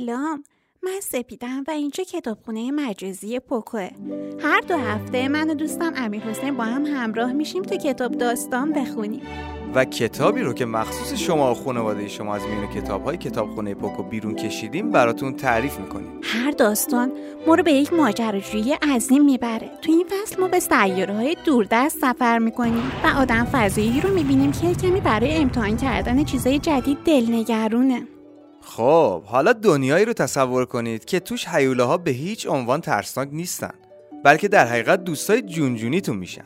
سلام. من سپیدم و اینجا کتابخونه مجازی پوکوه هر دو هفته من و دوستم امیر حسین با هم همراه میشیم تو کتاب داستان بخونیم. و کتابی رو که مخصوص شما و خانواده شما از میون کتاب های کتابخونه پوکو بیرون کشیدیم براتون تعریف می‌کنیم. هر داستان ما رو به یک ماجراجویی عظیم می‌بره. تو این فصل ما به سیاره های دوردست سفر می‌کنیم و آدم فضایی رو می‌بینیم که کمی برای امتحان کردن چیزای جدید دلنگرونه. خب حالا دنیایی رو تصور کنید که توش حیوله ها به هیچ عنوان ترسناک نیستن بلکه در حقیقت دوستای جونجونیتون میشن.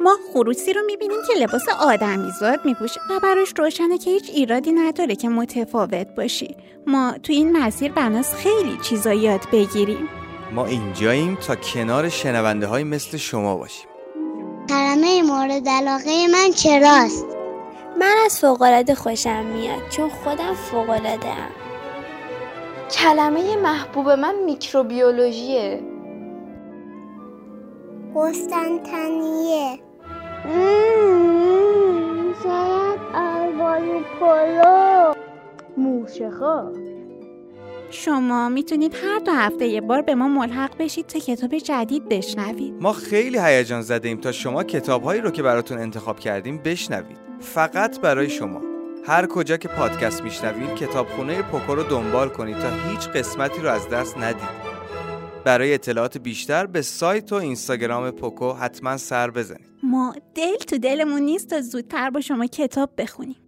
ما خروسی رو می‌بینیم که لباس آدمیزاد میپوشه و براش روشنه که هیچ ایرادی نداره که متفاوت باشی. ما تو این مسیر بناس خیلی چیزا یاد بگیریم. ما اینجاییم تا کنار شنونده های مثل شما باشیم. کلمه مورد علاقه من چراست؟ من از فوقالعاده خوشم میاد چون خودم فوقالعاده ام کلمه محبوب من میکروبیولوژیه. قسطنطنیه. شاید آلبالو پلو موشخا. شما می‌تونید هر دو هفته یه بار به ما ملحق بشید تا کتاب جدید بشنوید. ما خیلی هیجان زده ایم تا شما کتابهایی رو که براتون انتخاب کردیم بشنوید. فقط برای شما. هر کجا که پادکست میشنوید کتابخونه پوکو رو دنبال کنید تا هیچ قسمتی رو از دست ندید. برای اطلاعات بیشتر به سایت و اینستاگرام پوکو حتما سر بزنید. ما دل تو دلمون نیست تا زودتر با شما کتاب بخونیم.